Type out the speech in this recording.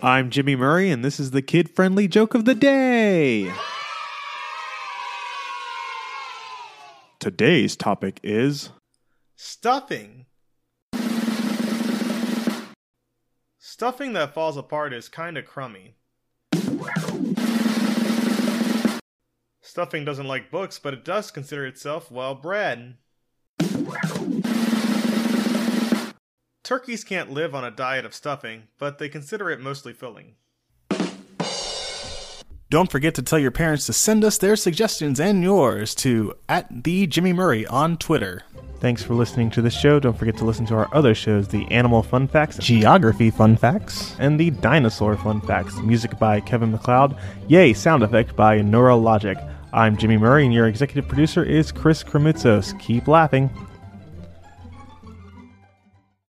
I'm Jimmy Murray, and this is the kid friendly joke of the day. Today's topic is Stuffing. Stuffing that falls apart is kinda crummy. Stuffing doesn't like books, but it does consider itself well bred. Turkeys can't live on a diet of stuffing, but they consider it mostly filling. Don't forget to tell your parents to send us their suggestions and yours to at the Jimmy Murray on Twitter. Thanks for listening to the show. Don't forget to listen to our other shows the Animal Fun Facts, Geography Fun Facts, and the Dinosaur Fun Facts. Music by Kevin MacLeod. Yay, sound effect by Neurologic. I'm Jimmy Murray, and your executive producer is Chris Kremitzos. Keep laughing.